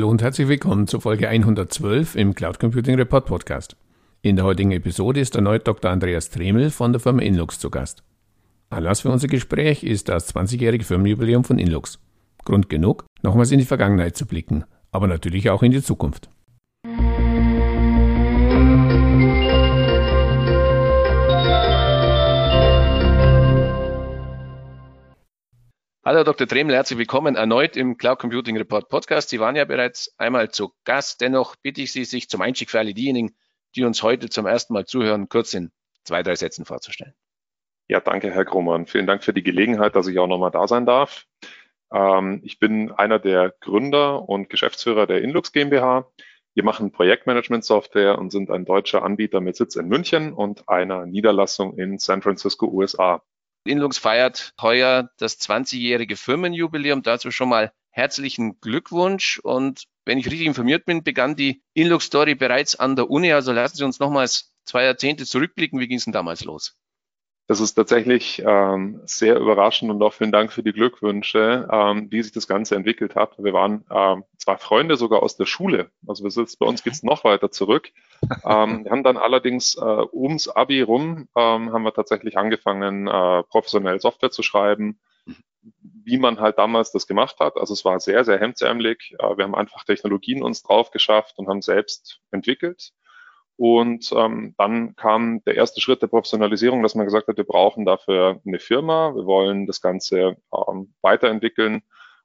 Hallo und herzlich willkommen zur Folge 112 im Cloud Computing Report Podcast. In der heutigen Episode ist erneut Dr. Andreas Tremel von der Firma Inlux zu Gast. Anlass für unser Gespräch ist das 20-jährige Firmenjubiläum von Inlux. Grund genug, nochmals in die Vergangenheit zu blicken, aber natürlich auch in die Zukunft. Hallo Dr. Tremel, herzlich willkommen erneut im Cloud Computing Report Podcast. Sie waren ja bereits einmal zu Gast. Dennoch bitte ich Sie, sich zum Einstieg für alle diejenigen, die uns heute zum ersten Mal zuhören, kurz in zwei, drei Sätzen vorzustellen. Ja, danke, Herr Krummann. Vielen Dank für die Gelegenheit, dass ich auch nochmal da sein darf. Ähm, ich bin einer der Gründer und Geschäftsführer der Inlux GmbH. Wir machen Projektmanagement-Software und sind ein deutscher Anbieter mit Sitz in München und einer Niederlassung in San Francisco, USA. Inlux feiert heuer das 20-jährige Firmenjubiläum. Dazu schon mal herzlichen Glückwunsch. Und wenn ich richtig informiert bin, begann die Inlux Story bereits an der Uni. Also lassen Sie uns nochmals zwei Jahrzehnte zurückblicken. Wie ging es denn damals los? Das ist tatsächlich ähm, sehr überraschend und auch vielen Dank für die Glückwünsche, ähm, wie sich das Ganze entwickelt hat. Wir waren ähm, zwei Freunde sogar aus der Schule. Also wir sind, bei uns geht's noch weiter zurück. ähm, wir haben dann allerdings äh, ums Abi rum ähm, haben wir tatsächlich angefangen, äh, professionell Software zu schreiben, wie man halt damals das gemacht hat. Also es war sehr, sehr hemdsärmelig. Äh, wir haben einfach Technologien uns drauf geschafft und haben selbst entwickelt. Und ähm, dann kam der erste Schritt der Professionalisierung, dass man gesagt hat, wir brauchen dafür eine Firma, wir wollen das Ganze ähm, weiterentwickeln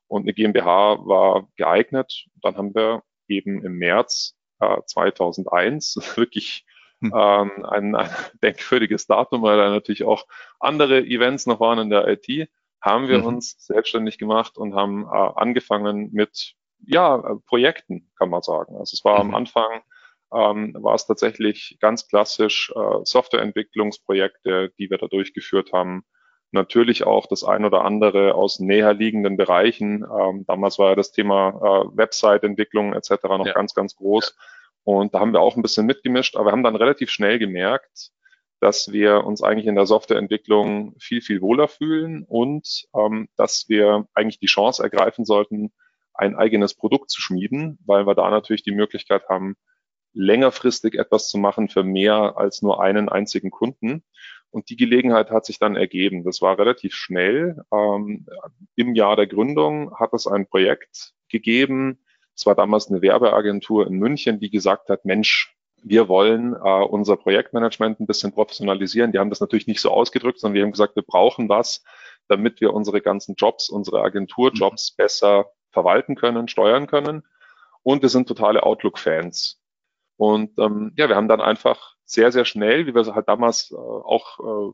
und eine GmbH war geeignet. Dann haben wir eben im März äh, 2001 wirklich hm. ähm, ein, ein denkwürdiges Datum, weil da natürlich auch andere Events noch waren in der IT, haben wir mhm. uns selbstständig gemacht und haben äh, angefangen mit ja, Projekten, kann man sagen. Also es war mhm. am Anfang ähm, war es tatsächlich ganz klassisch äh, Softwareentwicklungsprojekte, die wir da durchgeführt haben. Natürlich auch das ein oder andere aus näher liegenden Bereichen. Ähm, damals war ja das Thema äh, Website-Entwicklung etc. noch ja. ganz, ganz groß. Ja. Und da haben wir auch ein bisschen mitgemischt, aber wir haben dann relativ schnell gemerkt, dass wir uns eigentlich in der Softwareentwicklung viel, viel wohler fühlen und ähm, dass wir eigentlich die Chance ergreifen sollten, ein eigenes Produkt zu schmieden, weil wir da natürlich die Möglichkeit haben, längerfristig etwas zu machen für mehr als nur einen einzigen Kunden. Und die Gelegenheit hat sich dann ergeben. Das war relativ schnell. Ähm, Im Jahr der Gründung hat es ein Projekt gegeben. Es war damals eine Werbeagentur in München, die gesagt hat, Mensch, wir wollen äh, unser Projektmanagement ein bisschen professionalisieren. Die haben das natürlich nicht so ausgedrückt, sondern die haben gesagt, wir brauchen was, damit wir unsere ganzen Jobs, unsere Agenturjobs mhm. besser verwalten können, steuern können. Und wir sind totale Outlook-Fans. Und ähm, ja, wir haben dann einfach sehr, sehr schnell, wie wir halt damals äh, auch äh,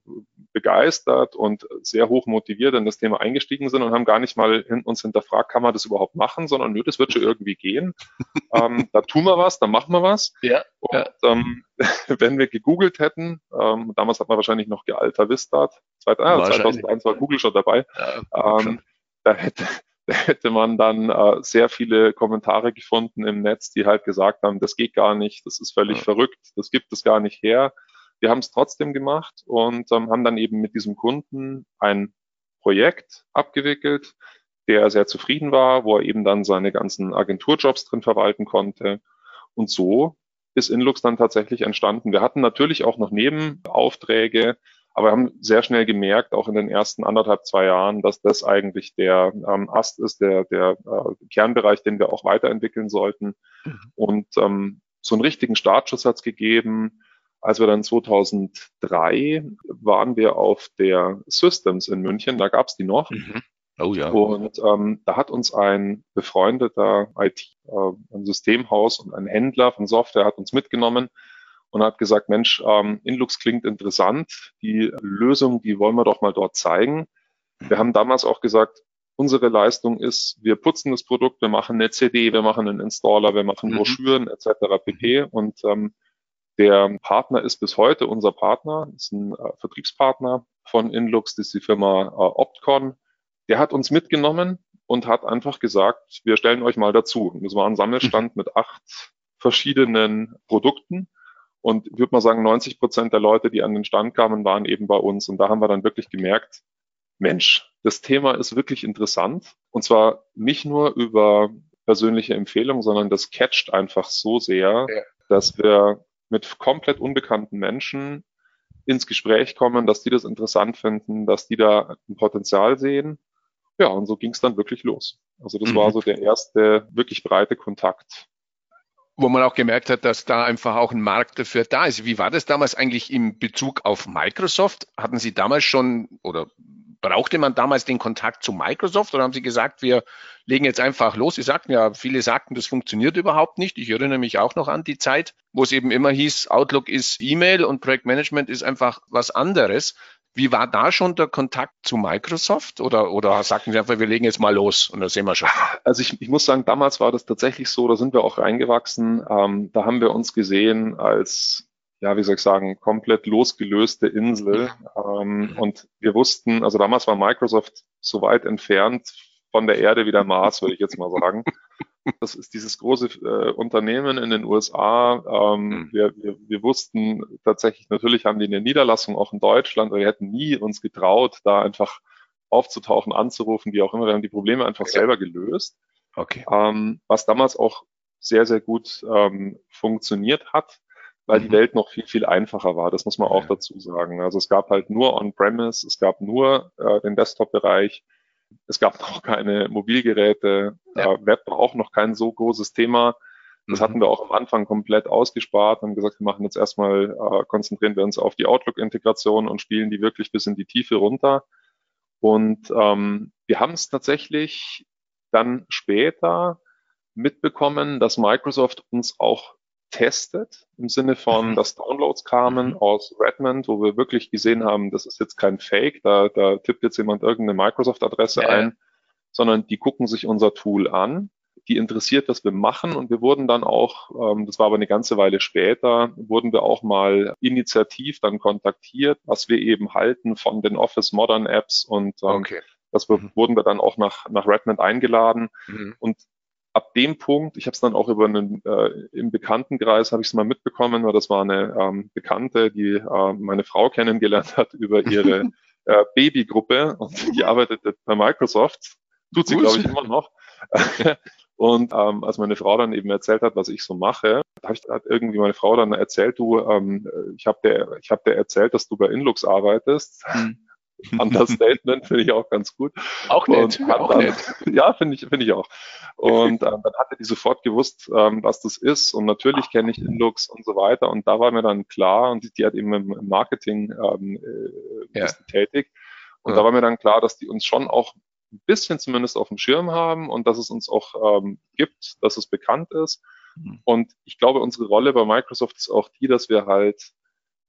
begeistert und sehr hoch motiviert in das Thema eingestiegen sind und haben gar nicht mal hin, uns hinterfragt, kann man das überhaupt machen, sondern nö, das wird schon irgendwie gehen. ähm, da tun wir was, da machen wir was. Ja, und ja. Ähm, wenn wir gegoogelt hätten, ähm, damals hat man wahrscheinlich noch gealter Vistat, 2001 war Google schon dabei, ja, ähm, da hätte, da hätte man dann äh, sehr viele Kommentare gefunden im Netz, die halt gesagt haben, das geht gar nicht, das ist völlig ja. verrückt, das gibt es gar nicht her. Wir haben es trotzdem gemacht und ähm, haben dann eben mit diesem Kunden ein Projekt abgewickelt, der sehr zufrieden war, wo er eben dann seine ganzen Agenturjobs drin verwalten konnte. Und so ist Inlux dann tatsächlich entstanden. Wir hatten natürlich auch noch Nebenaufträge, aber wir haben sehr schnell gemerkt, auch in den ersten anderthalb, zwei Jahren, dass das eigentlich der ähm, Ast ist, der, der äh, Kernbereich, den wir auch weiterentwickeln sollten. Mhm. Und ähm, so einen richtigen Startschuss hat es gegeben. Als wir dann 2003 waren wir auf der Systems in München, da gab es die noch. Mhm. Oh ja. Und ähm, da hat uns ein befreundeter IT, äh, ein Systemhaus und ein Händler von Software hat uns mitgenommen und hat gesagt, Mensch, ähm, Inlux klingt interessant, die Lösung, die wollen wir doch mal dort zeigen. Wir haben damals auch gesagt, unsere Leistung ist, wir putzen das Produkt, wir machen eine CD, wir machen einen Installer, wir machen mhm. Broschüren etc. pp. Und ähm, der Partner ist bis heute unser Partner, ist ein äh, Vertriebspartner von Inlux, das ist die Firma äh, Optcon. Der hat uns mitgenommen und hat einfach gesagt, wir stellen euch mal dazu. Das war ein Sammelstand mhm. mit acht verschiedenen Produkten und ich würde mal sagen, 90 Prozent der Leute, die an den Stand kamen, waren eben bei uns. Und da haben wir dann wirklich gemerkt, Mensch, das Thema ist wirklich interessant. Und zwar nicht nur über persönliche Empfehlung, sondern das catcht einfach so sehr, ja. dass wir mit komplett unbekannten Menschen ins Gespräch kommen, dass die das interessant finden, dass die da ein Potenzial sehen. Ja, und so ging es dann wirklich los. Also das mhm. war so der erste wirklich breite Kontakt wo man auch gemerkt hat, dass da einfach auch ein Markt dafür da ist. Wie war das damals eigentlich im Bezug auf Microsoft? Hatten Sie damals schon oder brauchte man damals den Kontakt zu Microsoft oder haben Sie gesagt, wir legen jetzt einfach los? Sie sagten ja, viele sagten, das funktioniert überhaupt nicht. Ich erinnere mich auch noch an die Zeit, wo es eben immer hieß, Outlook ist E-Mail und Projektmanagement ist einfach was anderes. Wie war da schon der Kontakt zu Microsoft oder, oder sagten Sie einfach, wir legen jetzt mal los und das sehen wir schon? Also ich, ich muss sagen, damals war das tatsächlich so, da sind wir auch reingewachsen. Ähm, da haben wir uns gesehen als, ja, wie soll ich sagen, komplett losgelöste Insel. Ähm, und wir wussten, also damals war Microsoft so weit entfernt von der Erde wie der Mars, würde ich jetzt mal sagen. Das ist dieses große äh, Unternehmen in den USA. Ähm, mhm. wir, wir, wir wussten tatsächlich, natürlich haben die eine Niederlassung auch in Deutschland, aber wir hätten nie uns getraut, da einfach aufzutauchen, anzurufen, wie auch immer. Wir haben die Probleme einfach ja. selber gelöst. Okay. Ähm, was damals auch sehr, sehr gut ähm, funktioniert hat, weil mhm. die Welt noch viel, viel einfacher war. Das muss man auch dazu sagen. Also es gab halt nur On-Premise, es gab nur äh, den Desktop-Bereich. Es gab noch keine Mobilgeräte. Ja. Web war auch noch kein so großes Thema. Das mhm. hatten wir auch am Anfang komplett ausgespart und gesagt, wir machen jetzt erstmal, äh, konzentrieren wir uns auf die Outlook-Integration und spielen die wirklich bis in die Tiefe runter. Und ähm, wir haben es tatsächlich dann später mitbekommen, dass Microsoft uns auch getestet, im Sinne von, mhm. dass Downloads kamen mhm. aus Redmond, wo wir wirklich gesehen haben, das ist jetzt kein Fake, da, da tippt jetzt jemand irgendeine Microsoft-Adresse ja. ein, sondern die gucken sich unser Tool an, die interessiert, was wir machen und wir wurden dann auch, ähm, das war aber eine ganze Weile später, wurden wir auch mal initiativ dann kontaktiert, was wir eben halten von den Office Modern Apps und ähm, okay. das mhm. wurden wir dann auch nach, nach Redmond eingeladen mhm. und ab dem Punkt, ich habe es dann auch über einen äh, im Bekanntenkreis habe ich es mal mitbekommen, weil das war eine ähm, Bekannte, die äh, meine Frau kennengelernt hat über ihre äh, Babygruppe und die arbeitete bei Microsoft, tut sie glaube ich immer noch. und ähm, als meine Frau dann eben erzählt hat, was ich so mache, hat irgendwie meine Frau dann erzählt, du, ähm, ich habe dir, ich habe dir erzählt, dass du bei Inlux arbeitest. Mhm. Understatement finde ich auch ganz gut. Auch nett. auch dann, nett. Ja, finde ich, finde ich auch. Und ähm, dann hatte die sofort gewusst, ähm, was das ist. Und natürlich kenne ich Inlux und so weiter. Und da war mir dann klar, und die, die hat eben im, im Marketing ähm, äh, ja. tätig. Und ja. da war mir dann klar, dass die uns schon auch ein bisschen zumindest auf dem Schirm haben und dass es uns auch ähm, gibt, dass es bekannt ist. Mhm. Und ich glaube, unsere Rolle bei Microsoft ist auch die, dass wir halt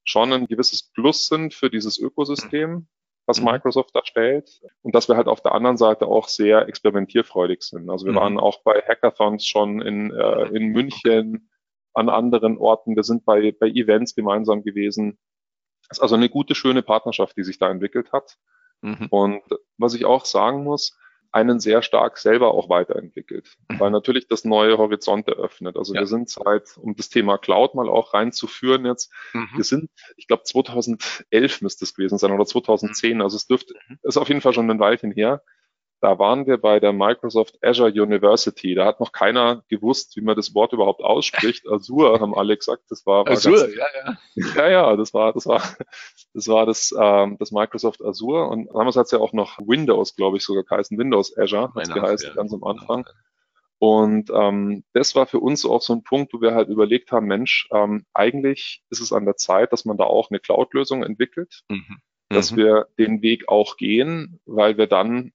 schon ein gewisses Plus sind für dieses Ökosystem. Was mhm. Microsoft da stellt und dass wir halt auf der anderen Seite auch sehr experimentierfreudig sind. Also wir mhm. waren auch bei Hackathons schon in, äh, in München, an anderen Orten. Wir sind bei, bei Events gemeinsam gewesen. Das ist also eine gute, schöne Partnerschaft, die sich da entwickelt hat. Mhm. Und was ich auch sagen muss, einen sehr stark selber auch weiterentwickelt, mhm. weil natürlich das neue Horizonte öffnet. Also ja. wir sind seit, um das Thema Cloud mal auch reinzuführen jetzt, mhm. wir sind, ich glaube 2011 müsste es gewesen sein oder 2010, mhm. also es dürfte, mhm. ist auf jeden Fall schon ein Weilchen her, da waren wir bei der Microsoft Azure University. Da hat noch keiner gewusst, wie man das Wort überhaupt ausspricht. Azure haben alle gesagt, das war, war Azure, ganz, ja, ja. Ja, ja, das war, das war, das war das, ähm, das Microsoft Azure. Und damals hat es ja auch noch Windows, glaube ich, sogar geheißen, Windows Azure, hat geheißen, ja. ganz am Anfang. Und ähm, das war für uns auch so ein Punkt, wo wir halt überlegt haben, Mensch, ähm, eigentlich ist es an der Zeit, dass man da auch eine Cloud-Lösung entwickelt, mhm. dass mhm. wir den Weg auch gehen, weil wir dann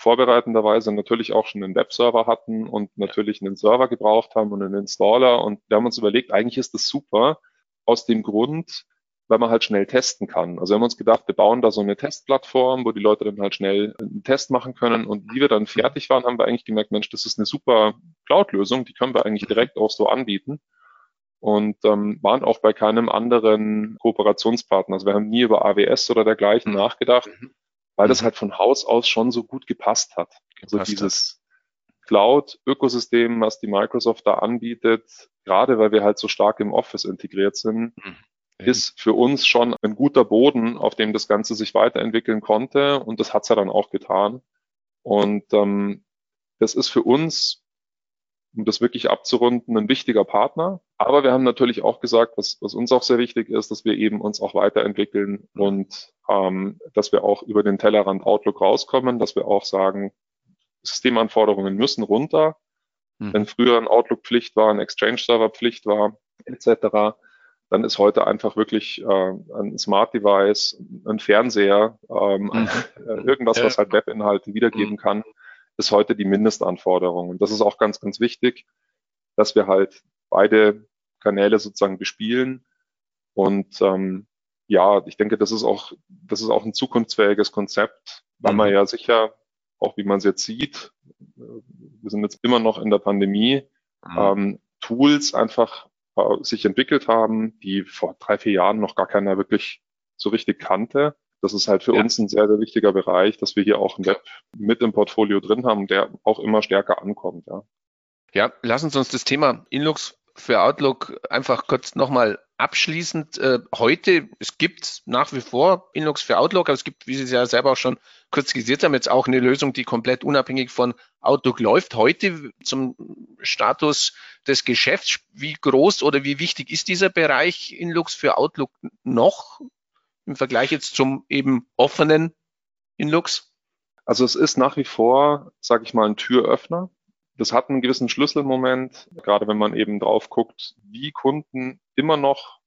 vorbereitenderweise natürlich auch schon einen Webserver hatten und natürlich einen Server gebraucht haben und einen Installer. Und wir haben uns überlegt, eigentlich ist das super aus dem Grund, weil man halt schnell testen kann. Also wir haben uns gedacht, wir bauen da so eine Testplattform, wo die Leute dann halt schnell einen Test machen können. Und wie wir dann fertig waren, haben wir eigentlich gemerkt, Mensch, das ist eine super Cloud-Lösung, die können wir eigentlich direkt auch so anbieten. Und ähm, waren auch bei keinem anderen Kooperationspartner. Also wir haben nie über AWS oder dergleichen mhm. nachgedacht. Mhm weil mhm. das halt von Haus aus schon so gut gepasst hat. Also gepasst also dieses Cloud-Ökosystem, was die Microsoft da anbietet, gerade weil wir halt so stark im Office integriert sind, mhm. ist für uns schon ein guter Boden, auf dem das Ganze sich weiterentwickeln konnte. Und das hat's ja dann auch getan. Und ähm, das ist für uns um das wirklich abzurunden, ein wichtiger Partner. Aber wir haben natürlich auch gesagt, was, was uns auch sehr wichtig ist, dass wir eben uns auch weiterentwickeln und ähm, dass wir auch über den Tellerrand Outlook rauskommen, dass wir auch sagen, Systemanforderungen müssen runter. Mhm. Wenn früher ein Outlook-Pflicht war, ein Exchange-Server-Pflicht war, etc., dann ist heute einfach wirklich äh, ein Smart Device, ein Fernseher, ähm, mhm. irgendwas, was halt Webinhalte wiedergeben mhm. kann, ist heute die Mindestanforderung. Und das ist auch ganz, ganz wichtig, dass wir halt beide Kanäle sozusagen bespielen. Und ähm, ja, ich denke, das ist auch, das ist auch ein zukunftsfähiges Konzept, weil mhm. man ja sicher, auch wie man es jetzt sieht, wir sind jetzt immer noch in der Pandemie, mhm. ähm, Tools einfach äh, sich entwickelt haben, die vor drei, vier Jahren noch gar keiner wirklich so richtig kannte. Das ist halt für ja. uns ein sehr, sehr wichtiger Bereich, dass wir hier auch ein Web mit im Portfolio drin haben, der auch immer stärker ankommt. Ja, ja lassen Sie uns das Thema Inlux für Outlook einfach kurz nochmal abschließend. Äh, heute, es gibt nach wie vor Inlux für Outlook, aber es gibt, wie Sie es ja selber auch schon kurz skizziert haben, jetzt auch eine Lösung, die komplett unabhängig von Outlook läuft. Heute zum Status des Geschäfts, wie groß oder wie wichtig ist dieser Bereich Inlux für Outlook noch im Vergleich jetzt zum eben offenen Inlux? Also es ist nach wie vor, sage ich mal, ein Türöffner. Das hat einen gewissen Schlüsselmoment, gerade wenn man eben drauf guckt, wie Kunden immer noch,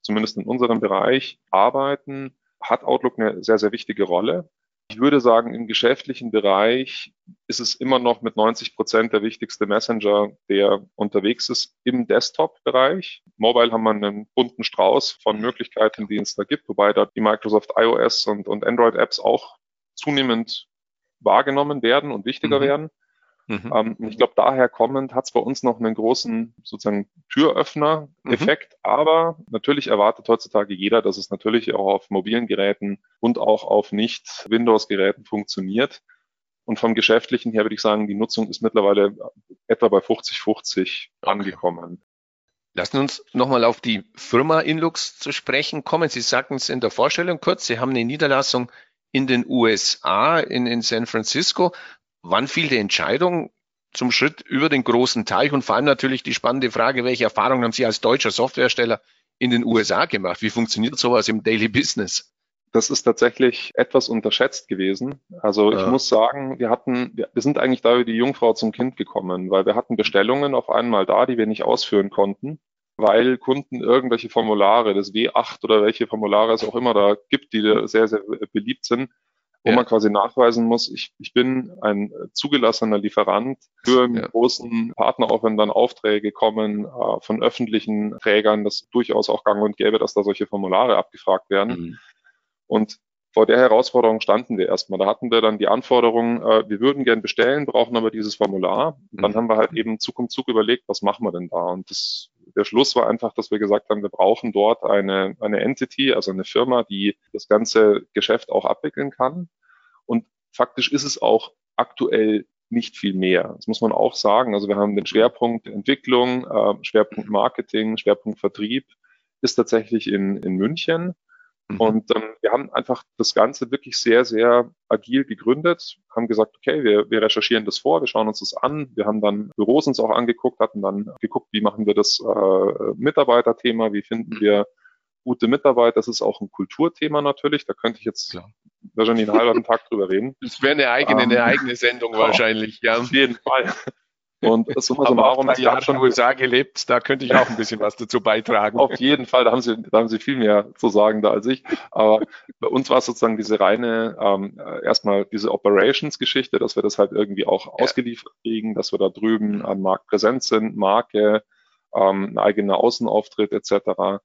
zumindest in unserem Bereich, arbeiten, hat Outlook eine sehr, sehr wichtige Rolle. Ich würde sagen, im geschäftlichen Bereich ist es immer noch mit 90 Prozent der wichtigste Messenger, der unterwegs ist im Desktop-Bereich. Mobile haben wir einen bunten Strauß von Möglichkeiten, die es da gibt, wobei da die Microsoft iOS und, und Android-Apps auch zunehmend wahrgenommen werden und wichtiger mhm. werden. Mhm. Ähm, ich glaube, daher kommend hat es bei uns noch einen großen sozusagen Türöffner-Effekt. Mhm. Aber natürlich erwartet heutzutage jeder, dass es natürlich auch auf mobilen Geräten und auch auf Nicht-Windows-Geräten funktioniert. Und vom Geschäftlichen her würde ich sagen, die Nutzung ist mittlerweile etwa bei 50-50 okay. angekommen. Lassen uns nochmal auf die Firma Inlux zu sprechen kommen. Sie sagten es in der Vorstellung kurz, Sie haben eine Niederlassung in den USA, in, in San Francisco. Wann fiel die Entscheidung zum Schritt über den großen Teich und vor allem natürlich die spannende Frage, welche Erfahrungen haben Sie als deutscher Softwarehersteller in den USA gemacht? Wie funktioniert sowas im Daily Business? Das ist tatsächlich etwas unterschätzt gewesen. Also ich ja. muss sagen, wir hatten, wir sind eigentlich da wie die Jungfrau zum Kind gekommen, weil wir hatten Bestellungen auf einmal da, die wir nicht ausführen konnten, weil Kunden irgendwelche Formulare, das W8 oder welche Formulare es auch immer da gibt, die sehr, sehr beliebt sind, wo ja. man quasi nachweisen muss, ich, ich bin ein zugelassener Lieferant für einen ja. großen Partner, auch wenn dann Aufträge kommen äh, von öffentlichen Trägern, das durchaus auch gang und gäbe, dass da solche Formulare abgefragt werden. Mhm. Und vor der Herausforderung standen wir erstmal. Da hatten wir dann die Anforderung, äh, wir würden gern bestellen, brauchen aber dieses Formular. Und dann mhm. haben wir halt eben Zug um Zug überlegt, was machen wir denn da? Und das, der Schluss war einfach, dass wir gesagt haben, wir brauchen dort eine, eine Entity, also eine Firma, die das ganze Geschäft auch abwickeln kann. Und faktisch ist es auch aktuell nicht viel mehr. Das muss man auch sagen. Also wir haben den Schwerpunkt Entwicklung, äh, Schwerpunkt Marketing, Schwerpunkt Vertrieb ist tatsächlich in, in München. Mhm. Und ähm, wir haben einfach das Ganze wirklich sehr, sehr agil gegründet, haben gesagt, okay, wir, wir recherchieren das vor, wir schauen uns das an. Wir haben dann Büros uns auch angeguckt, hatten dann geguckt, wie machen wir das äh, Mitarbeiterthema, wie finden wir gute Mitarbeiter. Das ist auch ein Kulturthema natürlich. Da könnte ich jetzt Klar. wahrscheinlich einen halben Tag drüber reden. Das wäre eine eigene, ähm, eine eigene Sendung wahrscheinlich, ja. Auf jeden Fall. Und summa summarum, ich habe schon in den USA gelebt, da könnte ich auch ein bisschen was dazu beitragen. Auf jeden Fall, da haben Sie, da haben Sie viel mehr zu sagen da als ich. Aber bei uns war es sozusagen diese reine, ähm, erstmal diese Operations-Geschichte, dass wir das halt irgendwie auch ja. ausgeliefert kriegen, dass wir da drüben am Markt präsent sind, Marke, ähm, ein eigener Außenauftritt etc.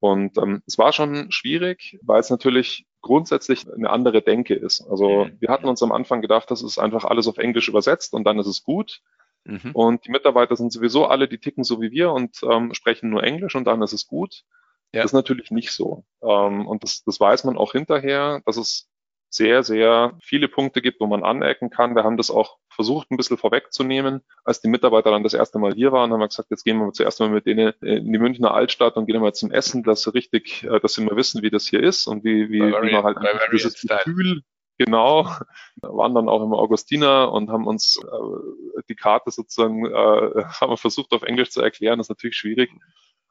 Und ähm, es war schon schwierig, weil es natürlich grundsätzlich eine andere Denke ist. Also mhm. wir hatten uns am Anfang gedacht, das ist einfach alles auf Englisch übersetzt und dann ist es gut. Mhm. Und die Mitarbeiter sind sowieso alle, die ticken so wie wir und ähm, sprechen nur Englisch und dann ist es gut. Ja. Das ist natürlich nicht so. Ähm, und das, das weiß man auch hinterher, dass es sehr, sehr viele Punkte gibt, wo man anecken kann. Wir haben das auch versucht, ein bisschen vorwegzunehmen. Als die Mitarbeiter dann das erste Mal hier waren, haben wir gesagt, jetzt gehen wir zuerst mal mit denen in die Münchner Altstadt und gehen mal zum Essen, dass sie richtig, äh, dass sie mal wissen, wie das hier ist und wie, wie, wie man halt dieses Gefühl Genau, waren dann auch im Augustiner und haben uns äh, die Karte sozusagen, äh, haben wir versucht auf Englisch zu erklären, das ist natürlich schwierig.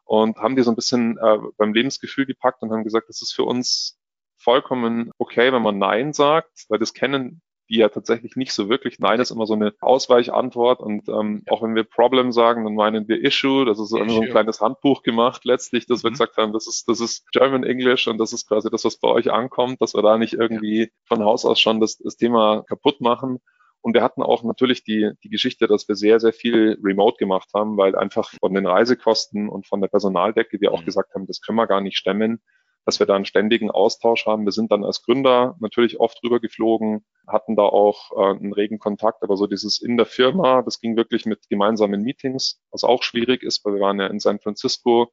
Und haben die so ein bisschen äh, beim Lebensgefühl gepackt und haben gesagt, das ist für uns vollkommen okay, wenn man Nein sagt, weil das kennen die ja tatsächlich nicht so wirklich. Nein ist immer so eine Ausweichantwort und ähm, auch wenn wir Problem sagen, dann meinen wir Issue. Das ist so, ein kleines Handbuch gemacht letztlich, dass mhm. wir gesagt haben, das ist, das ist German English und das ist quasi das, was bei euch ankommt, dass wir da nicht irgendwie von Haus aus schon das, das Thema kaputt machen. Und wir hatten auch natürlich die, die Geschichte, dass wir sehr, sehr viel remote gemacht haben, weil einfach von den Reisekosten und von der Personaldecke wir auch mhm. gesagt haben, das können wir gar nicht stemmen dass wir da einen ständigen Austausch haben. Wir sind dann als Gründer natürlich oft rübergeflogen, hatten da auch äh, einen regen Kontakt, aber so dieses in der Firma, das ging wirklich mit gemeinsamen Meetings, was auch schwierig ist, weil wir waren ja in San Francisco,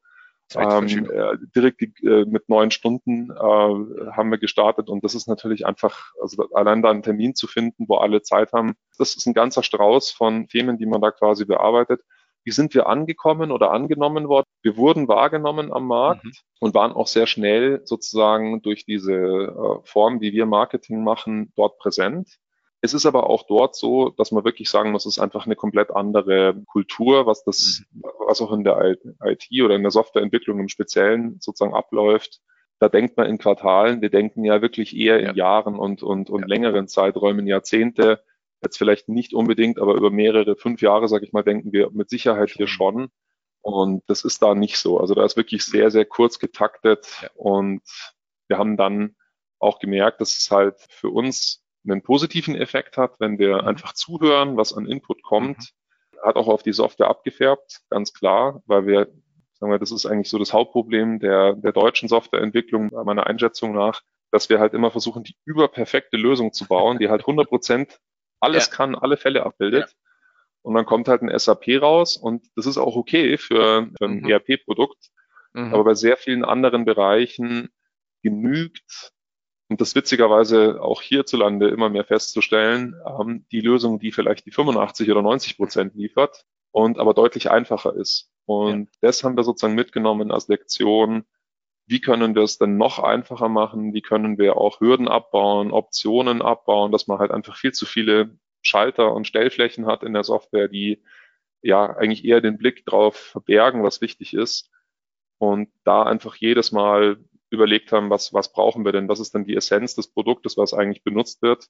ähm, äh, direkt äh, mit neun Stunden äh, haben wir gestartet und das ist natürlich einfach, also allein da einen Termin zu finden, wo alle Zeit haben, das ist ein ganzer Strauß von Themen, die man da quasi bearbeitet. Wie sind wir angekommen oder angenommen worden? Wir wurden wahrgenommen am Markt mhm. und waren auch sehr schnell sozusagen durch diese äh, Form, wie wir Marketing machen, dort präsent. Es ist aber auch dort so, dass man wirklich sagen muss, es ist einfach eine komplett andere Kultur, was das, mhm. was auch in der IT oder in der Softwareentwicklung im Speziellen sozusagen abläuft. Da denkt man in Quartalen, wir denken ja wirklich eher in Jahren und, und, und ja. längeren Zeiträumen, Jahrzehnte Jetzt vielleicht nicht unbedingt, aber über mehrere, fünf Jahre, sage ich mal, denken wir mit Sicherheit hier schon. Und das ist da nicht so. Also da ist wirklich sehr, sehr kurz getaktet. Ja. Und wir haben dann auch gemerkt, dass es halt für uns einen positiven Effekt hat, wenn wir mhm. einfach zuhören, was an Input kommt. Mhm. Hat auch auf die Software abgefärbt, ganz klar, weil wir, sagen wir, das ist eigentlich so das Hauptproblem der, der deutschen Softwareentwicklung, meiner Einschätzung nach, dass wir halt immer versuchen, die überperfekte Lösung zu bauen, die halt 100 Prozent alles ja. kann, alle Fälle abbildet. Ja. Und dann kommt halt ein SAP raus und das ist auch okay für, für ein mhm. ERP-Produkt. Mhm. Aber bei sehr vielen anderen Bereichen genügt, und das witzigerweise auch hierzulande immer mehr festzustellen, ähm, die Lösung, die vielleicht die 85 oder 90 Prozent liefert und aber deutlich einfacher ist. Und ja. das haben wir sozusagen mitgenommen als Lektion. Wie können wir es denn noch einfacher machen? Wie können wir auch Hürden abbauen, Optionen abbauen, dass man halt einfach viel zu viele Schalter und Stellflächen hat in der Software, die ja eigentlich eher den Blick drauf verbergen, was wichtig ist. Und da einfach jedes Mal überlegt haben, was, was brauchen wir denn? Was ist denn die Essenz des Produktes, was eigentlich benutzt wird?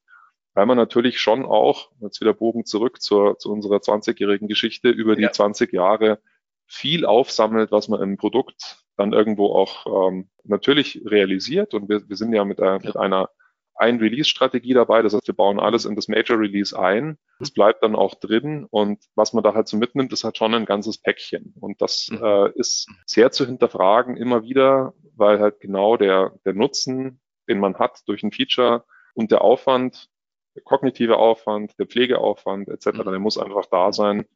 Weil man natürlich schon auch, jetzt wieder Bogen zurück zur, zu unserer 20-jährigen Geschichte, über die ja. 20 Jahre viel aufsammelt, was man im Produkt dann irgendwo auch ähm, natürlich realisiert. Und wir, wir sind ja mit, äh, mit einer ein Release-Strategie dabei. Das heißt, wir bauen alles in das Major Release ein. Das bleibt dann auch drin. Und was man da halt so mitnimmt, ist halt schon ein ganzes Päckchen. Und das mhm. äh, ist sehr zu hinterfragen immer wieder, weil halt genau der, der Nutzen, den man hat durch ein Feature und der Aufwand, der kognitive Aufwand, der Pflegeaufwand etc., mhm. der muss einfach da sein.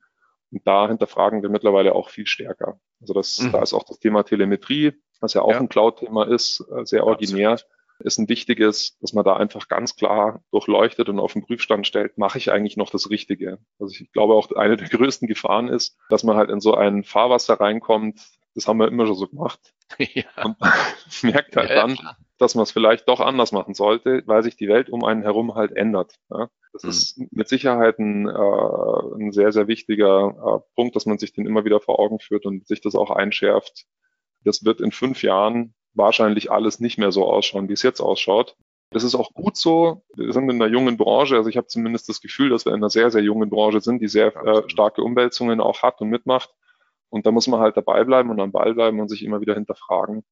Und da hinterfragen wir mittlerweile auch viel stärker. Also das, mhm. da ist auch das Thema Telemetrie, was ja auch ja. ein Cloud-Thema ist, äh, sehr originär. Absolut. Ist ein wichtiges, dass man da einfach ganz klar durchleuchtet und auf den Prüfstand stellt, mache ich eigentlich noch das Richtige? Also ich glaube auch eine der größten Gefahren ist, dass man halt in so ein Fahrwasser reinkommt, das haben wir immer schon so gemacht. Ja. Und merkt halt ja, dann, dass man es vielleicht doch anders machen sollte, weil sich die Welt um einen herum halt ändert. Ja? Das mhm. ist mit Sicherheit ein, äh, ein sehr, sehr wichtiger äh, Punkt, dass man sich den immer wieder vor Augen führt und sich das auch einschärft. Das wird in fünf Jahren wahrscheinlich alles nicht mehr so ausschauen, wie es jetzt ausschaut. Das ist auch gut so. Wir sind in einer jungen Branche, also ich habe zumindest das Gefühl, dass wir in einer sehr, sehr jungen Branche sind, die sehr äh, starke Umwälzungen auch hat und mitmacht. Und da muss man halt dabei bleiben und am Ball bleiben und sich immer wieder hinterfragen.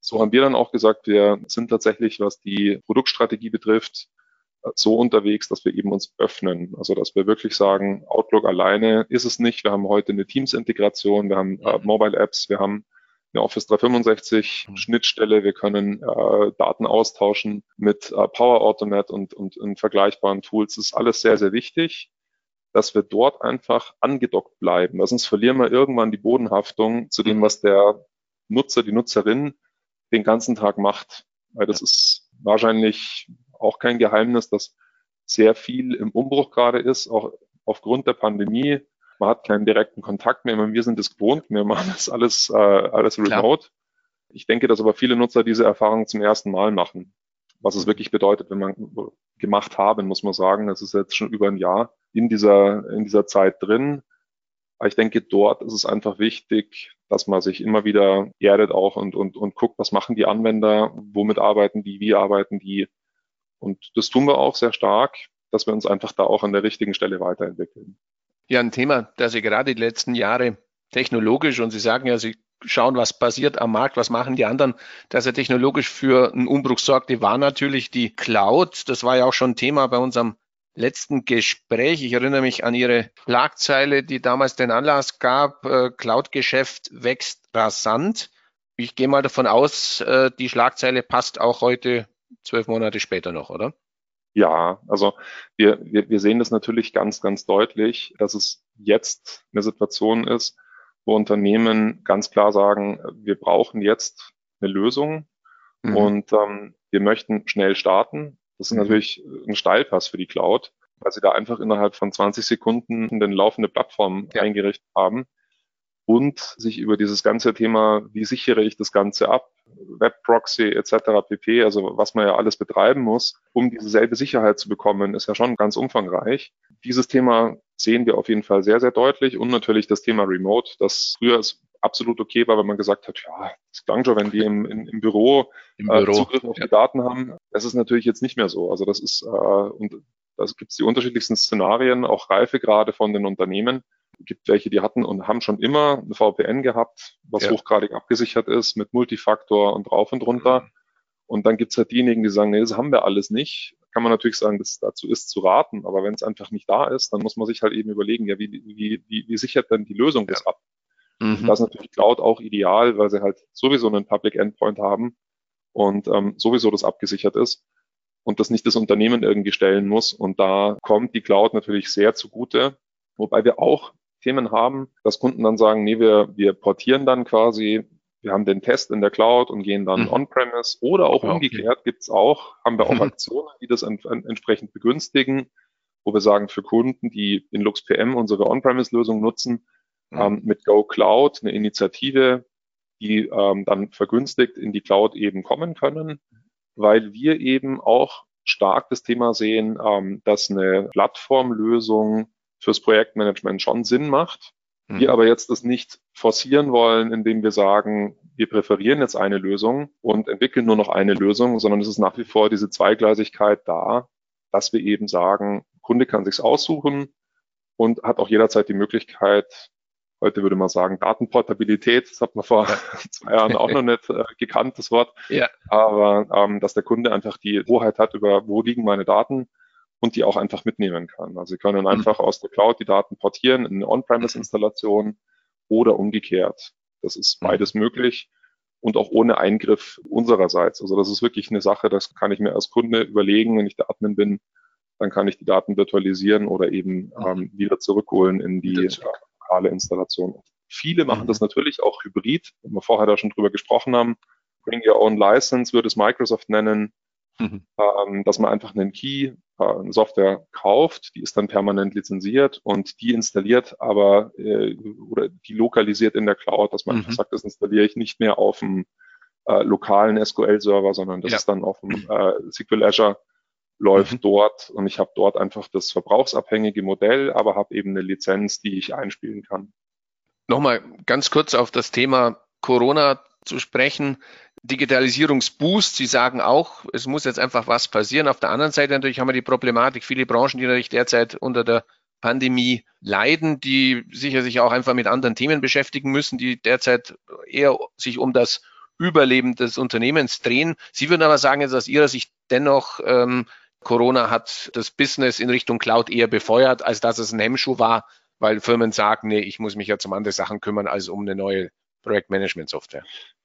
So haben wir dann auch gesagt, wir sind tatsächlich, was die Produktstrategie betrifft, so unterwegs, dass wir eben uns öffnen. Also dass wir wirklich sagen, Outlook alleine ist es nicht. Wir haben heute eine Teams-Integration, wir haben äh, mhm. Mobile-Apps, wir haben eine Office 365 mhm. Schnittstelle, wir können äh, Daten austauschen mit äh, Power Automate und, und in vergleichbaren Tools. Das ist alles sehr, sehr wichtig, dass wir dort einfach angedockt bleiben, weil sonst verlieren wir irgendwann die Bodenhaftung zu dem, mhm. was der Nutzer, die Nutzerin den ganzen Tag macht. Weil das ist wahrscheinlich auch kein Geheimnis, dass sehr viel im Umbruch gerade ist, auch aufgrund der Pandemie. Man hat keinen direkten Kontakt mehr. Wir sind es gewohnt. Wir machen das alles, äh, alles remote. Klar. Ich denke, dass aber viele Nutzer diese Erfahrung zum ersten Mal machen. was es wirklich bedeutet, wenn man gemacht haben, muss man sagen. Das ist jetzt schon über ein Jahr in dieser, in dieser Zeit drin. Aber ich denke, dort ist es einfach wichtig, dass man sich immer wieder erdet auch und, und, und guckt, was machen die Anwender, womit arbeiten die, wie arbeiten die. Und das tun wir auch sehr stark, dass wir uns einfach da auch an der richtigen Stelle weiterentwickeln. Ja, ein Thema, das Sie gerade die letzten Jahre technologisch und Sie sagen ja, Sie schauen, was passiert am Markt, was machen die anderen, dass er technologisch für einen Umbruch sorgte, war natürlich die Cloud. Das war ja auch schon Thema bei unserem letzten Gespräch. Ich erinnere mich an Ihre Schlagzeile, die damals den Anlass gab, äh, Cloud-Geschäft wächst rasant. Ich gehe mal davon aus, äh, die Schlagzeile passt auch heute zwölf Monate später noch, oder? Ja, also wir, wir, wir sehen das natürlich ganz, ganz deutlich, dass es jetzt eine Situation ist, wo Unternehmen ganz klar sagen, wir brauchen jetzt eine Lösung mhm. und ähm, wir möchten schnell starten. Das ist mhm. natürlich ein Steilpass für die Cloud, weil sie da einfach innerhalb von 20 Sekunden eine laufende Plattform ja. eingerichtet haben und sich über dieses ganze Thema, wie sichere ich das Ganze ab, Webproxy etc. pp., also was man ja alles betreiben muss, um dieselbe Sicherheit zu bekommen, ist ja schon ganz umfangreich. Dieses Thema sehen wir auf jeden Fall sehr, sehr deutlich und natürlich das Thema Remote, das früher absolut okay war, wenn man gesagt hat, ja, das klang schon, wenn die im, in, im Büro, Im äh, Büro Zugriff auf ja. die Daten haben. Das ist natürlich jetzt nicht mehr so. Also das ist, äh, und da gibt es die unterschiedlichsten Szenarien, auch Reifegrade von den Unternehmen gibt welche, die hatten und haben schon immer eine VPN gehabt, was ja. hochgradig abgesichert ist mit Multifaktor und drauf und runter. Mhm. Und dann gibt's halt diejenigen, die sagen, nee, das haben wir alles nicht. Kann man natürlich sagen, dass dazu ist zu raten, aber wenn es einfach nicht da ist, dann muss man sich halt eben überlegen, ja, wie, wie, wie, wie sichert denn die Lösung das ab? Mhm. Das ist natürlich Cloud auch ideal, weil sie halt sowieso einen Public Endpoint haben und ähm, sowieso das abgesichert ist und das nicht das Unternehmen irgendwie stellen muss. Und da kommt die Cloud natürlich sehr zugute, wobei wir auch Themen haben, dass Kunden dann sagen, nee, wir, wir portieren dann quasi, wir haben den Test in der Cloud und gehen dann mhm. on-premise oder auch ja, umgekehrt okay. gibt's auch, haben wir auch mhm. Aktionen, die das en entsprechend begünstigen, wo wir sagen, für Kunden, die in LuxPM unsere On-Premise-Lösung nutzen, mhm. ähm, mit Go Cloud eine Initiative, die ähm, dann vergünstigt in die Cloud eben kommen können, weil wir eben auch stark das Thema sehen, ähm, dass eine Plattformlösung fürs Projektmanagement schon Sinn macht. Mhm. Wir aber jetzt das nicht forcieren wollen, indem wir sagen, wir präferieren jetzt eine Lösung und entwickeln nur noch eine Lösung, sondern es ist nach wie vor diese Zweigleisigkeit da, dass wir eben sagen, Kunde kann sich's aussuchen und hat auch jederzeit die Möglichkeit, heute würde man sagen, Datenportabilität, das hat man vor ja. zwei Jahren auch noch nicht äh, gekannt, das Wort, ja. aber ähm, dass der Kunde einfach die Hoheit hat über, wo liegen meine Daten und die auch einfach mitnehmen kann. Also Sie können mhm. einfach aus der Cloud die Daten portieren in eine On-Premise-Installation oder umgekehrt. Das ist mhm. beides möglich und auch ohne Eingriff unsererseits. Also das ist wirklich eine Sache, das kann ich mir als Kunde überlegen, wenn ich der Admin bin, dann kann ich die Daten virtualisieren oder eben mhm. ähm, wieder zurückholen in die lokale Installation. Viele machen das natürlich auch hybrid, wenn wir vorher da schon drüber gesprochen haben. Bring Your Own License würde es Microsoft nennen. Mhm. Ähm, dass man einfach einen Key, eine Software kauft, die ist dann permanent lizenziert und die installiert aber äh, oder die lokalisiert in der Cloud, dass man mhm. einfach sagt, das installiere ich nicht mehr auf dem äh, lokalen SQL-Server, sondern das ja. ist dann auf dem äh, SQL Azure läuft mhm. dort und ich habe dort einfach das verbrauchsabhängige Modell, aber habe eben eine Lizenz, die ich einspielen kann. Nochmal ganz kurz auf das Thema Corona zu sprechen. Digitalisierungsboost. Sie sagen auch, es muss jetzt einfach was passieren. Auf der anderen Seite natürlich haben wir die Problematik, viele Branchen, die natürlich derzeit unter der Pandemie leiden, die sicher sich auch einfach mit anderen Themen beschäftigen müssen, die derzeit eher sich um das Überleben des Unternehmens drehen. Sie würden aber sagen, jetzt aus Ihrer Sicht dennoch, ähm, Corona hat das Business in Richtung Cloud eher befeuert, als dass es ein Hemmschuh war, weil Firmen sagen, nee, ich muss mich jetzt um andere Sachen kümmern, als um eine neue Projektmanagement-Software.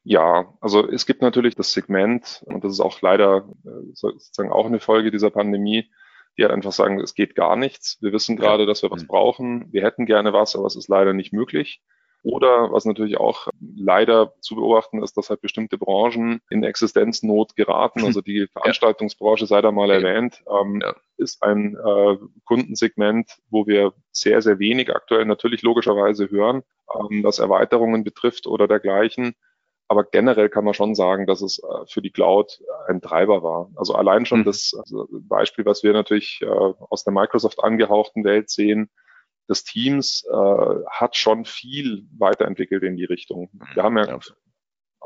Ja, also es gibt natürlich das Segment, und das ist auch leider äh, sozusagen auch eine Folge dieser Pandemie, die halt einfach sagen, es geht gar nichts. Wir wissen gerade, dass wir was mhm. brauchen. Wir hätten gerne was, aber es ist leider nicht möglich. Oder was natürlich auch leider zu beobachten ist, dass halt bestimmte Branchen in Existenznot geraten. Also die Veranstaltungsbranche, sei da mal erwähnt, ähm, ja. ist ein äh, Kundensegment, wo wir sehr, sehr wenig aktuell natürlich logischerweise hören, ähm, was Erweiterungen betrifft oder dergleichen. Aber generell kann man schon sagen, dass es äh, für die Cloud ein Treiber war. Also allein schon mhm. das also Beispiel, was wir natürlich äh, aus der Microsoft angehauchten Welt sehen, das Teams äh, hat schon viel weiterentwickelt in die Richtung. Wir haben ja, ja.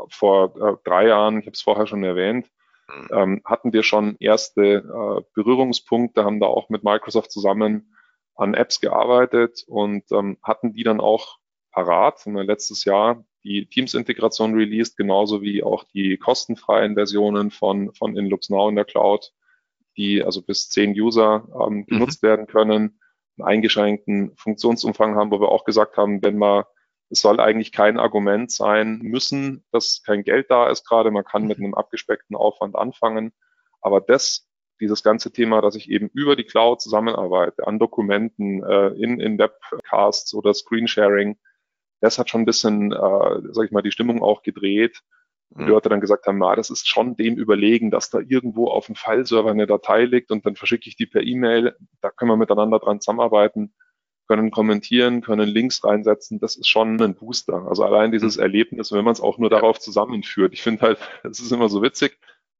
vor äh, drei Jahren, ich habe es vorher schon erwähnt, mhm. ähm, hatten wir schon erste äh, Berührungspunkte, haben da auch mit Microsoft zusammen an Apps gearbeitet und ähm, hatten die dann auch parat. Und letztes Jahr die Teams-Integration released, genauso wie auch die kostenfreien Versionen von, von Inlux Now in der Cloud, die also bis zehn User ähm, mhm. genutzt mhm. werden können, einen eingeschränkten Funktionsumfang haben, wo wir auch gesagt haben, wenn man es soll eigentlich kein Argument sein müssen, dass kein Geld da ist gerade. Man kann mit mhm. einem abgespeckten Aufwand anfangen. Aber das, dieses ganze Thema, dass ich eben über die Cloud zusammenarbeite, an Dokumenten, äh, in, in Webcasts oder Screensharing, das hat schon ein bisschen, äh, sag ich mal, die Stimmung auch gedreht. Und die mhm. Leute dann gesagt haben, na, das ist schon dem überlegen, dass da irgendwo auf dem File-Server eine Datei liegt und dann verschicke ich die per E-Mail. Da können wir miteinander dran zusammenarbeiten, können kommentieren, können Links reinsetzen. Das ist schon ein Booster. Also allein dieses mhm. Erlebnis, wenn man es auch nur darauf zusammenführt. Ich finde halt, es ist immer so witzig,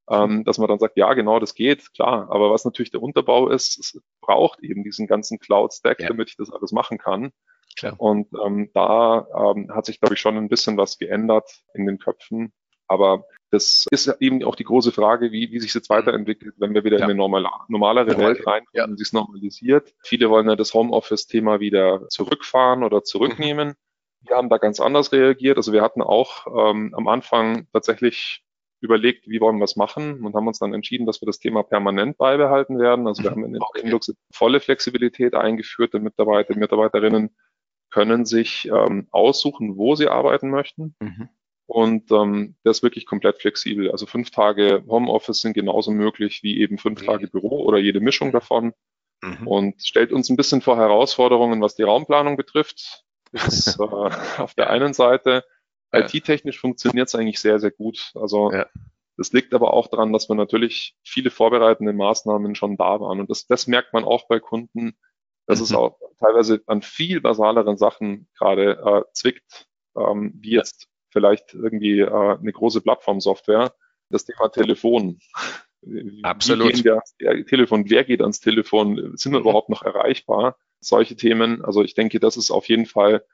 ähm, dass man dann sagt, ja, genau, das geht, klar. Aber was natürlich der Unterbau ist, es braucht eben diesen ganzen Cloud-Stack, ja. damit ich das alles machen kann. Klar. Und ähm, da ähm, hat sich, glaube ich, schon ein bisschen was geändert in den Köpfen. Aber das ist eben auch die große Frage, wie, wie sich jetzt weiterentwickelt, wenn wir wieder ja. in eine normal, normalere Normal. Welt reinkommen ja. und sich normalisiert. Viele wollen ja das Homeoffice-Thema wieder zurückfahren oder zurücknehmen. Mhm. Wir haben da ganz anders reagiert. Also wir hatten auch ähm, am Anfang tatsächlich überlegt, wie wollen wir es machen und haben uns dann entschieden, dass wir das Thema permanent beibehalten werden. Also wir mhm. haben in okay. Indux volle Flexibilität eingeführt. Die Mitarbeiter, Mitarbeiterinnen können sich ähm, aussuchen, wo sie arbeiten möchten. Mhm. Und ähm, das ist wirklich komplett flexibel. Also fünf Tage Homeoffice sind genauso möglich wie eben fünf mhm. Tage Büro oder jede Mischung davon. Mhm. Und stellt uns ein bisschen vor Herausforderungen, was die Raumplanung betrifft. Ist, äh, auf der einen Seite, ja. IT-technisch funktioniert es eigentlich sehr, sehr gut. Also ja. das liegt aber auch daran, dass wir natürlich viele vorbereitende Maßnahmen schon da waren. Und das, das merkt man auch bei Kunden, dass mhm. es auch teilweise an viel basaleren Sachen gerade äh, zwickt, ähm, wie jetzt vielleicht irgendwie äh, eine große Plattformsoftware. Das Thema Telefon. Absolut. Wir, ja, Telefon, wer geht ans Telefon? Sind wir mhm. überhaupt noch erreichbar? Solche Themen. Also ich denke, das ist auf jeden Fall,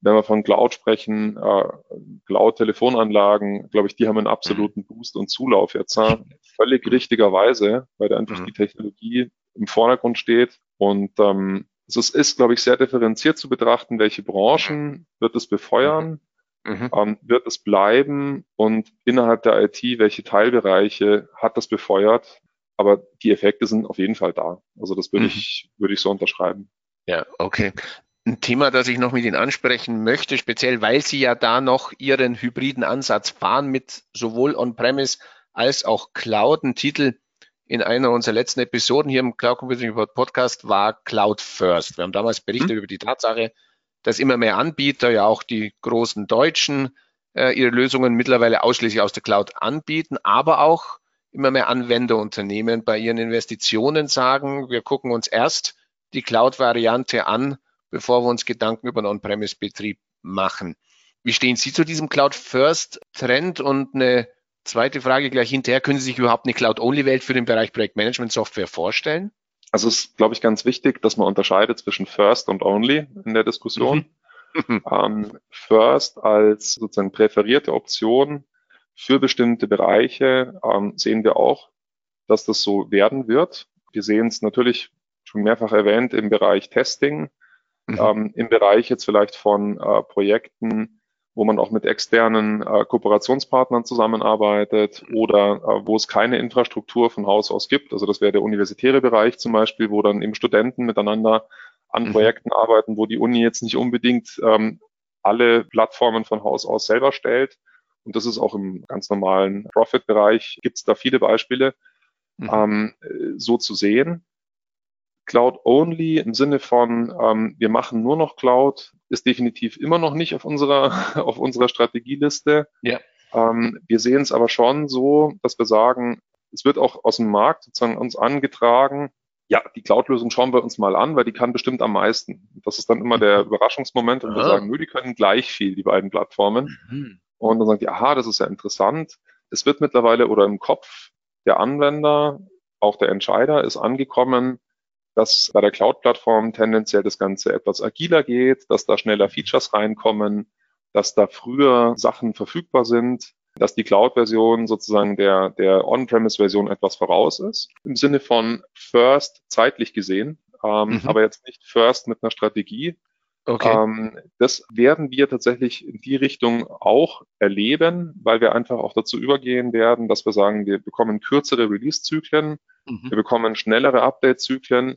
wenn wir von Cloud sprechen, äh, Cloud-Telefonanlagen, glaube ich, die haben einen absoluten mhm. Boost und Zulauf jetzt. Äh, völlig richtigerweise, weil da einfach mhm. die Technologie im Vordergrund steht und ähm, also es ist, glaube ich, sehr differenziert zu betrachten, welche Branchen wird es befeuern, mhm. ähm, wird es bleiben und innerhalb der IT, welche Teilbereiche hat das befeuert. Aber die Effekte sind auf jeden Fall da. Also das würde mhm. ich, würde ich so unterschreiben. Ja, okay. Ein Thema, das ich noch mit Ihnen ansprechen möchte, speziell weil Sie ja da noch Ihren hybriden Ansatz fahren mit sowohl On-Premise als auch Cloud. Ein Titel, in einer unserer letzten Episoden hier im Cloud Computing Podcast war Cloud First. Wir haben damals berichtet mhm. über die Tatsache, dass immer mehr Anbieter, ja auch die großen Deutschen, äh, ihre Lösungen mittlerweile ausschließlich aus der Cloud anbieten, aber auch immer mehr Anwenderunternehmen bei ihren Investitionen sagen, wir gucken uns erst die Cloud-Variante an, bevor wir uns Gedanken über einen On-Premise-Betrieb machen. Wie stehen Sie zu diesem Cloud-First-Trend und eine Zweite Frage gleich hinterher. Können Sie sich überhaupt eine Cloud-Only-Welt für den Bereich Projektmanagement-Software vorstellen? Also es ist, glaube ich, ganz wichtig, dass man unterscheidet zwischen First und Only in der Diskussion. Mhm. ähm, First als sozusagen präferierte Option für bestimmte Bereiche ähm, sehen wir auch, dass das so werden wird. Wir sehen es natürlich schon mehrfach erwähnt im Bereich Testing, mhm. ähm, im Bereich jetzt vielleicht von äh, Projekten, wo man auch mit externen äh, Kooperationspartnern zusammenarbeitet oder äh, wo es keine Infrastruktur von Haus aus gibt. Also das wäre der universitäre Bereich zum Beispiel, wo dann eben Studenten miteinander an mhm. Projekten arbeiten, wo die Uni jetzt nicht unbedingt ähm, alle Plattformen von Haus aus selber stellt. Und das ist auch im ganz normalen Profit-Bereich, gibt es da viele Beispiele, mhm. ähm, so zu sehen. Cloud-only im Sinne von, ähm, wir machen nur noch Cloud, ist definitiv immer noch nicht auf unserer, auf unserer Strategieliste. Ja. Ähm, wir sehen es aber schon so, dass wir sagen, es wird auch aus dem Markt sozusagen uns angetragen, ja, die Cloud-Lösung schauen wir uns mal an, weil die kann bestimmt am meisten. Das ist dann immer der mhm. Überraschungsmoment und wir sagen, nö, die können gleich viel, die beiden Plattformen. Mhm. Und dann sagen die, aha, das ist ja interessant. Es wird mittlerweile oder im Kopf der Anwender, auch der Entscheider, ist angekommen, dass bei der Cloud-Plattform tendenziell das Ganze etwas agiler geht, dass da schneller Features reinkommen, dass da früher Sachen verfügbar sind, dass die Cloud-Version sozusagen der, der On-Premise-Version etwas voraus ist. Im Sinne von First zeitlich gesehen, ähm, mhm. aber jetzt nicht First mit einer Strategie. Okay. Ähm, das werden wir tatsächlich in die Richtung auch erleben, weil wir einfach auch dazu übergehen werden, dass wir sagen, wir bekommen kürzere Release-Zyklen, mhm. wir bekommen schnellere Update-Zyklen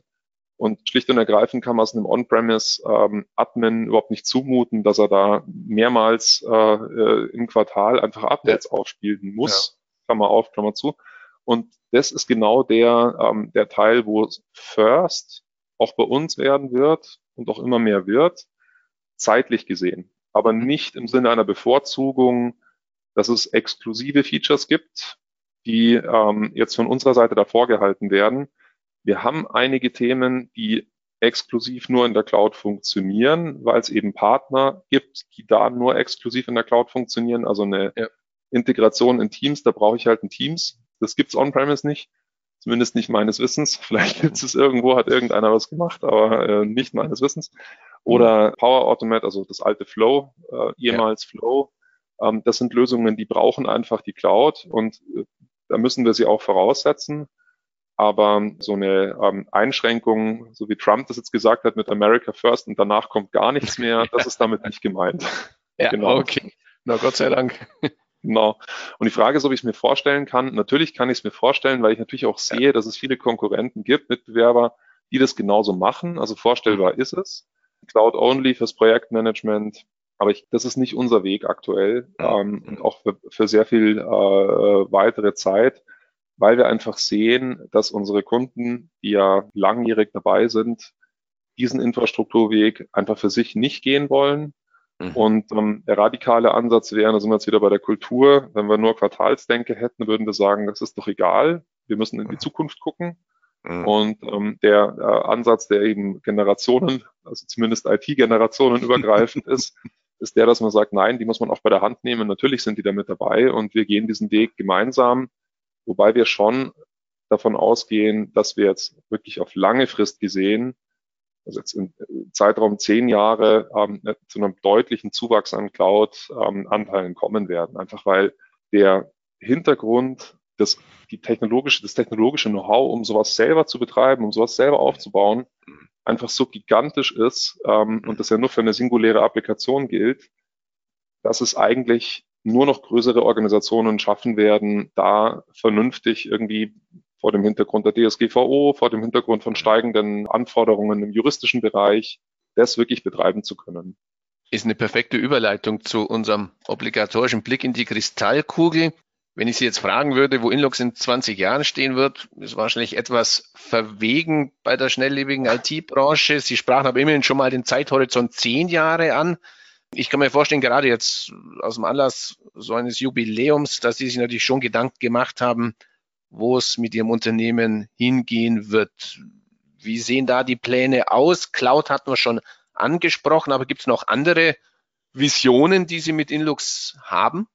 und schlicht und ergreifend kann man es einem On-Premise-Admin ähm, überhaupt nicht zumuten, dass er da mehrmals äh, äh im Quartal einfach Updates ja. aufspielen muss. Ja. Klammer auf, Klammer zu. Und das ist genau der, ähm, der Teil, wo First auch bei uns werden wird und auch immer mehr wird, zeitlich gesehen. Aber mhm. nicht im Sinne einer Bevorzugung, dass es exklusive Features gibt, die ähm, jetzt von unserer Seite davor gehalten werden, wir haben einige Themen, die exklusiv nur in der Cloud funktionieren, weil es eben Partner gibt, die da nur exklusiv in der Cloud funktionieren. Also eine ja. Integration in Teams, da brauche ich halt ein Teams. Das gibt's on-premise nicht. Zumindest nicht meines Wissens. Vielleicht gibt es irgendwo, hat irgendeiner was gemacht, aber äh, nicht meines Wissens. Oder Power Automate, also das alte Flow, äh, ehemals ja. Flow. Ähm, das sind Lösungen, die brauchen einfach die Cloud und äh, da müssen wir sie auch voraussetzen. Aber so eine ähm, Einschränkung, so wie Trump das jetzt gesagt hat mit America First und danach kommt gar nichts mehr, das ist damit nicht gemeint. Ja, genau. okay. Na Gott sei Dank. Genau. Und die Frage ist, ob ich es mir vorstellen kann. Natürlich kann ich es mir vorstellen, weil ich natürlich auch sehe, ja. dass es viele Konkurrenten gibt, Mitbewerber, die das genauso machen. Also vorstellbar mhm. ist es. Cloud Only fürs Projektmanagement. Aber ich, das ist nicht unser Weg aktuell ähm, und auch für, für sehr viel äh, weitere Zeit weil wir einfach sehen, dass unsere Kunden, die ja langjährig dabei sind, diesen Infrastrukturweg einfach für sich nicht gehen wollen. Mhm. Und ähm, der radikale Ansatz wäre, da sind wir jetzt wieder bei der Kultur, wenn wir nur Quartalsdenke hätten, würden wir sagen, das ist doch egal, wir müssen in die mhm. Zukunft gucken. Mhm. Und ähm, der äh, Ansatz, der eben Generationen, also zumindest IT-Generationen übergreifend ist, ist der, dass man sagt, nein, die muss man auch bei der Hand nehmen. Natürlich sind die da mit dabei und wir gehen diesen Weg gemeinsam Wobei wir schon davon ausgehen, dass wir jetzt wirklich auf lange Frist gesehen, also jetzt im Zeitraum zehn Jahre, ähm, zu einem deutlichen Zuwachs an Cloud-Anteilen ähm, kommen werden. Einfach weil der Hintergrund, das, die technologische, das technologische Know-how, um sowas selber zu betreiben, um sowas selber aufzubauen, einfach so gigantisch ist ähm, und das ja nur für eine singuläre Applikation gilt, dass es eigentlich nur noch größere Organisationen schaffen werden, da vernünftig irgendwie vor dem Hintergrund der DSGVO, vor dem Hintergrund von steigenden Anforderungen im juristischen Bereich, das wirklich betreiben zu können. Ist eine perfekte Überleitung zu unserem obligatorischen Blick in die Kristallkugel. Wenn ich Sie jetzt fragen würde, wo Inlux in 20 Jahren stehen wird, ist wahrscheinlich etwas verwegen bei der schnelllebigen IT-Branche. Sie sprachen aber immerhin schon mal den Zeithorizont zehn Jahre an. Ich kann mir vorstellen, gerade jetzt aus dem Anlass so eines Jubiläums, dass Sie sich natürlich schon Gedanken gemacht haben, wo es mit Ihrem Unternehmen hingehen wird. Wie sehen da die Pläne aus? Cloud hatten wir schon angesprochen, aber gibt es noch andere Visionen, die Sie mit Inlux haben?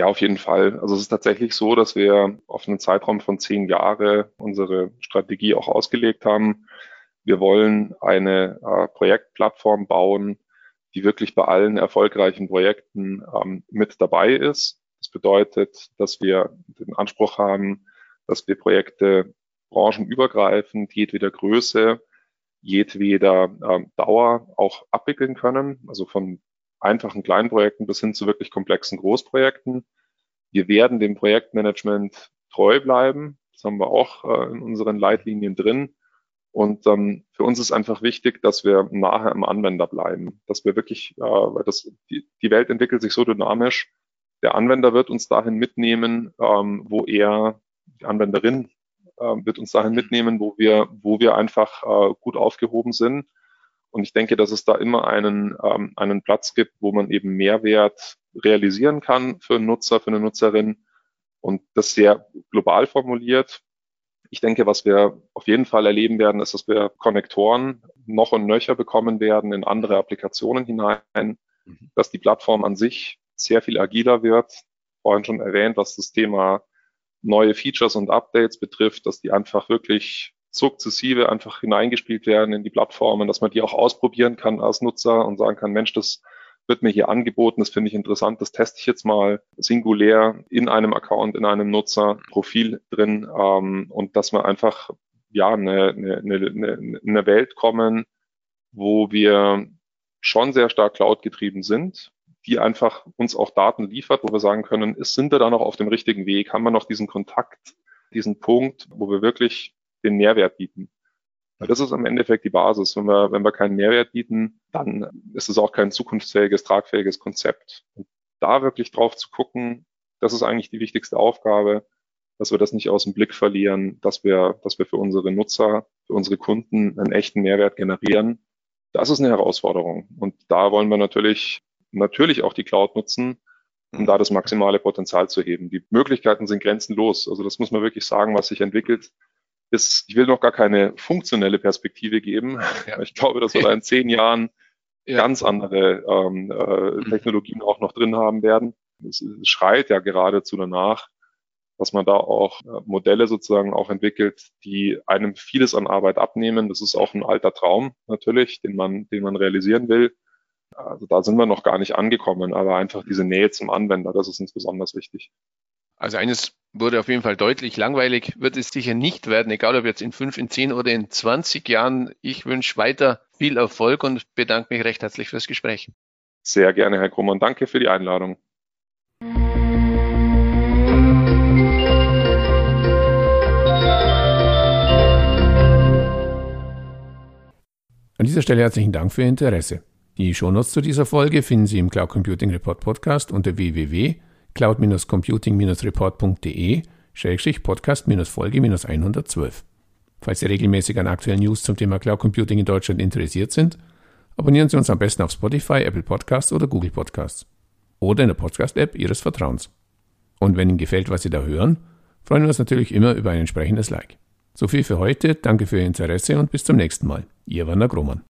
Ja, auf jeden Fall. Also es ist tatsächlich so, dass wir auf einen Zeitraum von zehn Jahre unsere Strategie auch ausgelegt haben. Wir wollen eine äh, Projektplattform bauen, die wirklich bei allen erfolgreichen Projekten ähm, mit dabei ist. Das bedeutet, dass wir den Anspruch haben, dass wir Projekte branchenübergreifend, jedweder Größe, jedweder ähm, Dauer auch abwickeln können, also von einfachen kleinen Projekten bis hin zu wirklich komplexen Großprojekten. Wir werden dem Projektmanagement treu bleiben. Das haben wir auch äh, in unseren Leitlinien drin. Und ähm, für uns ist einfach wichtig, dass wir nahe am Anwender bleiben, dass wir wirklich, äh, weil das, die, die Welt entwickelt sich so dynamisch, der Anwender wird uns dahin mitnehmen, ähm, wo er, die Anwenderin äh, wird uns dahin mitnehmen, wo wir, wo wir einfach äh, gut aufgehoben sind. Und ich denke, dass es da immer einen, ähm, einen Platz gibt, wo man eben Mehrwert realisieren kann für einen Nutzer, für eine Nutzerin. Und das sehr global formuliert, ich denke, was wir auf jeden Fall erleben werden, ist, dass wir Konnektoren noch und nöcher bekommen werden in andere Applikationen hinein, mhm. dass die Plattform an sich sehr viel agiler wird. Vorhin schon erwähnt, was das Thema neue Features und Updates betrifft, dass die einfach wirklich sukzessive einfach hineingespielt werden in die Plattformen, dass man die auch ausprobieren kann als Nutzer und sagen kann, Mensch, das wird mir hier angeboten, das finde ich interessant, das teste ich jetzt mal singulär in einem Account, in einem Nutzerprofil drin ähm, und dass wir einfach ja eine, eine, eine, eine Welt kommen, wo wir schon sehr stark Cloud getrieben sind, die einfach uns auch Daten liefert, wo wir sagen können, ist, sind wir da noch auf dem richtigen Weg? Haben wir noch diesen Kontakt, diesen Punkt, wo wir wirklich den Mehrwert bieten? Weil das ist im Endeffekt die Basis. Wenn wir, wenn wir keinen Mehrwert bieten, dann ist es auch kein zukunftsfähiges, tragfähiges Konzept. Und da wirklich drauf zu gucken, das ist eigentlich die wichtigste Aufgabe, dass wir das nicht aus dem Blick verlieren, dass wir, dass wir für unsere Nutzer, für unsere Kunden einen echten Mehrwert generieren. Das ist eine Herausforderung. Und da wollen wir natürlich natürlich auch die Cloud nutzen, um da das maximale Potenzial zu heben. Die Möglichkeiten sind grenzenlos. Also das muss man wirklich sagen, was sich entwickelt. Ist, ich will noch gar keine funktionelle Perspektive geben. Ja. Ich glaube, dass wir da in zehn Jahren ja. ganz andere ähm, äh, mhm. Technologien auch noch drin haben werden. Es, es schreit ja geradezu danach, dass man da auch äh, Modelle sozusagen auch entwickelt, die einem vieles an Arbeit abnehmen. Das ist auch ein alter Traum natürlich, den man, den man realisieren will. Also da sind wir noch gar nicht angekommen, aber einfach diese Nähe zum Anwender, das ist uns besonders wichtig. Also eines wurde auf jeden Fall deutlich. Langweilig wird es sicher nicht werden, egal ob jetzt in fünf, in zehn oder in 20 Jahren. Ich wünsche weiter viel Erfolg und bedanke mich recht herzlich fürs Gespräch. Sehr gerne, Herr Krummer, und danke für die Einladung. An dieser Stelle herzlichen Dank für Ihr Interesse. Die Shownotes zu dieser Folge finden Sie im Cloud Computing Report Podcast unter www.cloud-computing-report.de Podcast-Folge 112. Falls Sie regelmäßig an aktuellen News zum Thema Cloud Computing in Deutschland interessiert sind, abonnieren Sie uns am besten auf Spotify, Apple Podcasts oder Google Podcasts oder in der Podcast-App Ihres Vertrauens. Und wenn Ihnen gefällt, was Sie da hören, freuen wir uns natürlich immer über ein entsprechendes Like. So viel für heute, danke für Ihr Interesse und bis zum nächsten Mal. Ihr Werner Grohmann.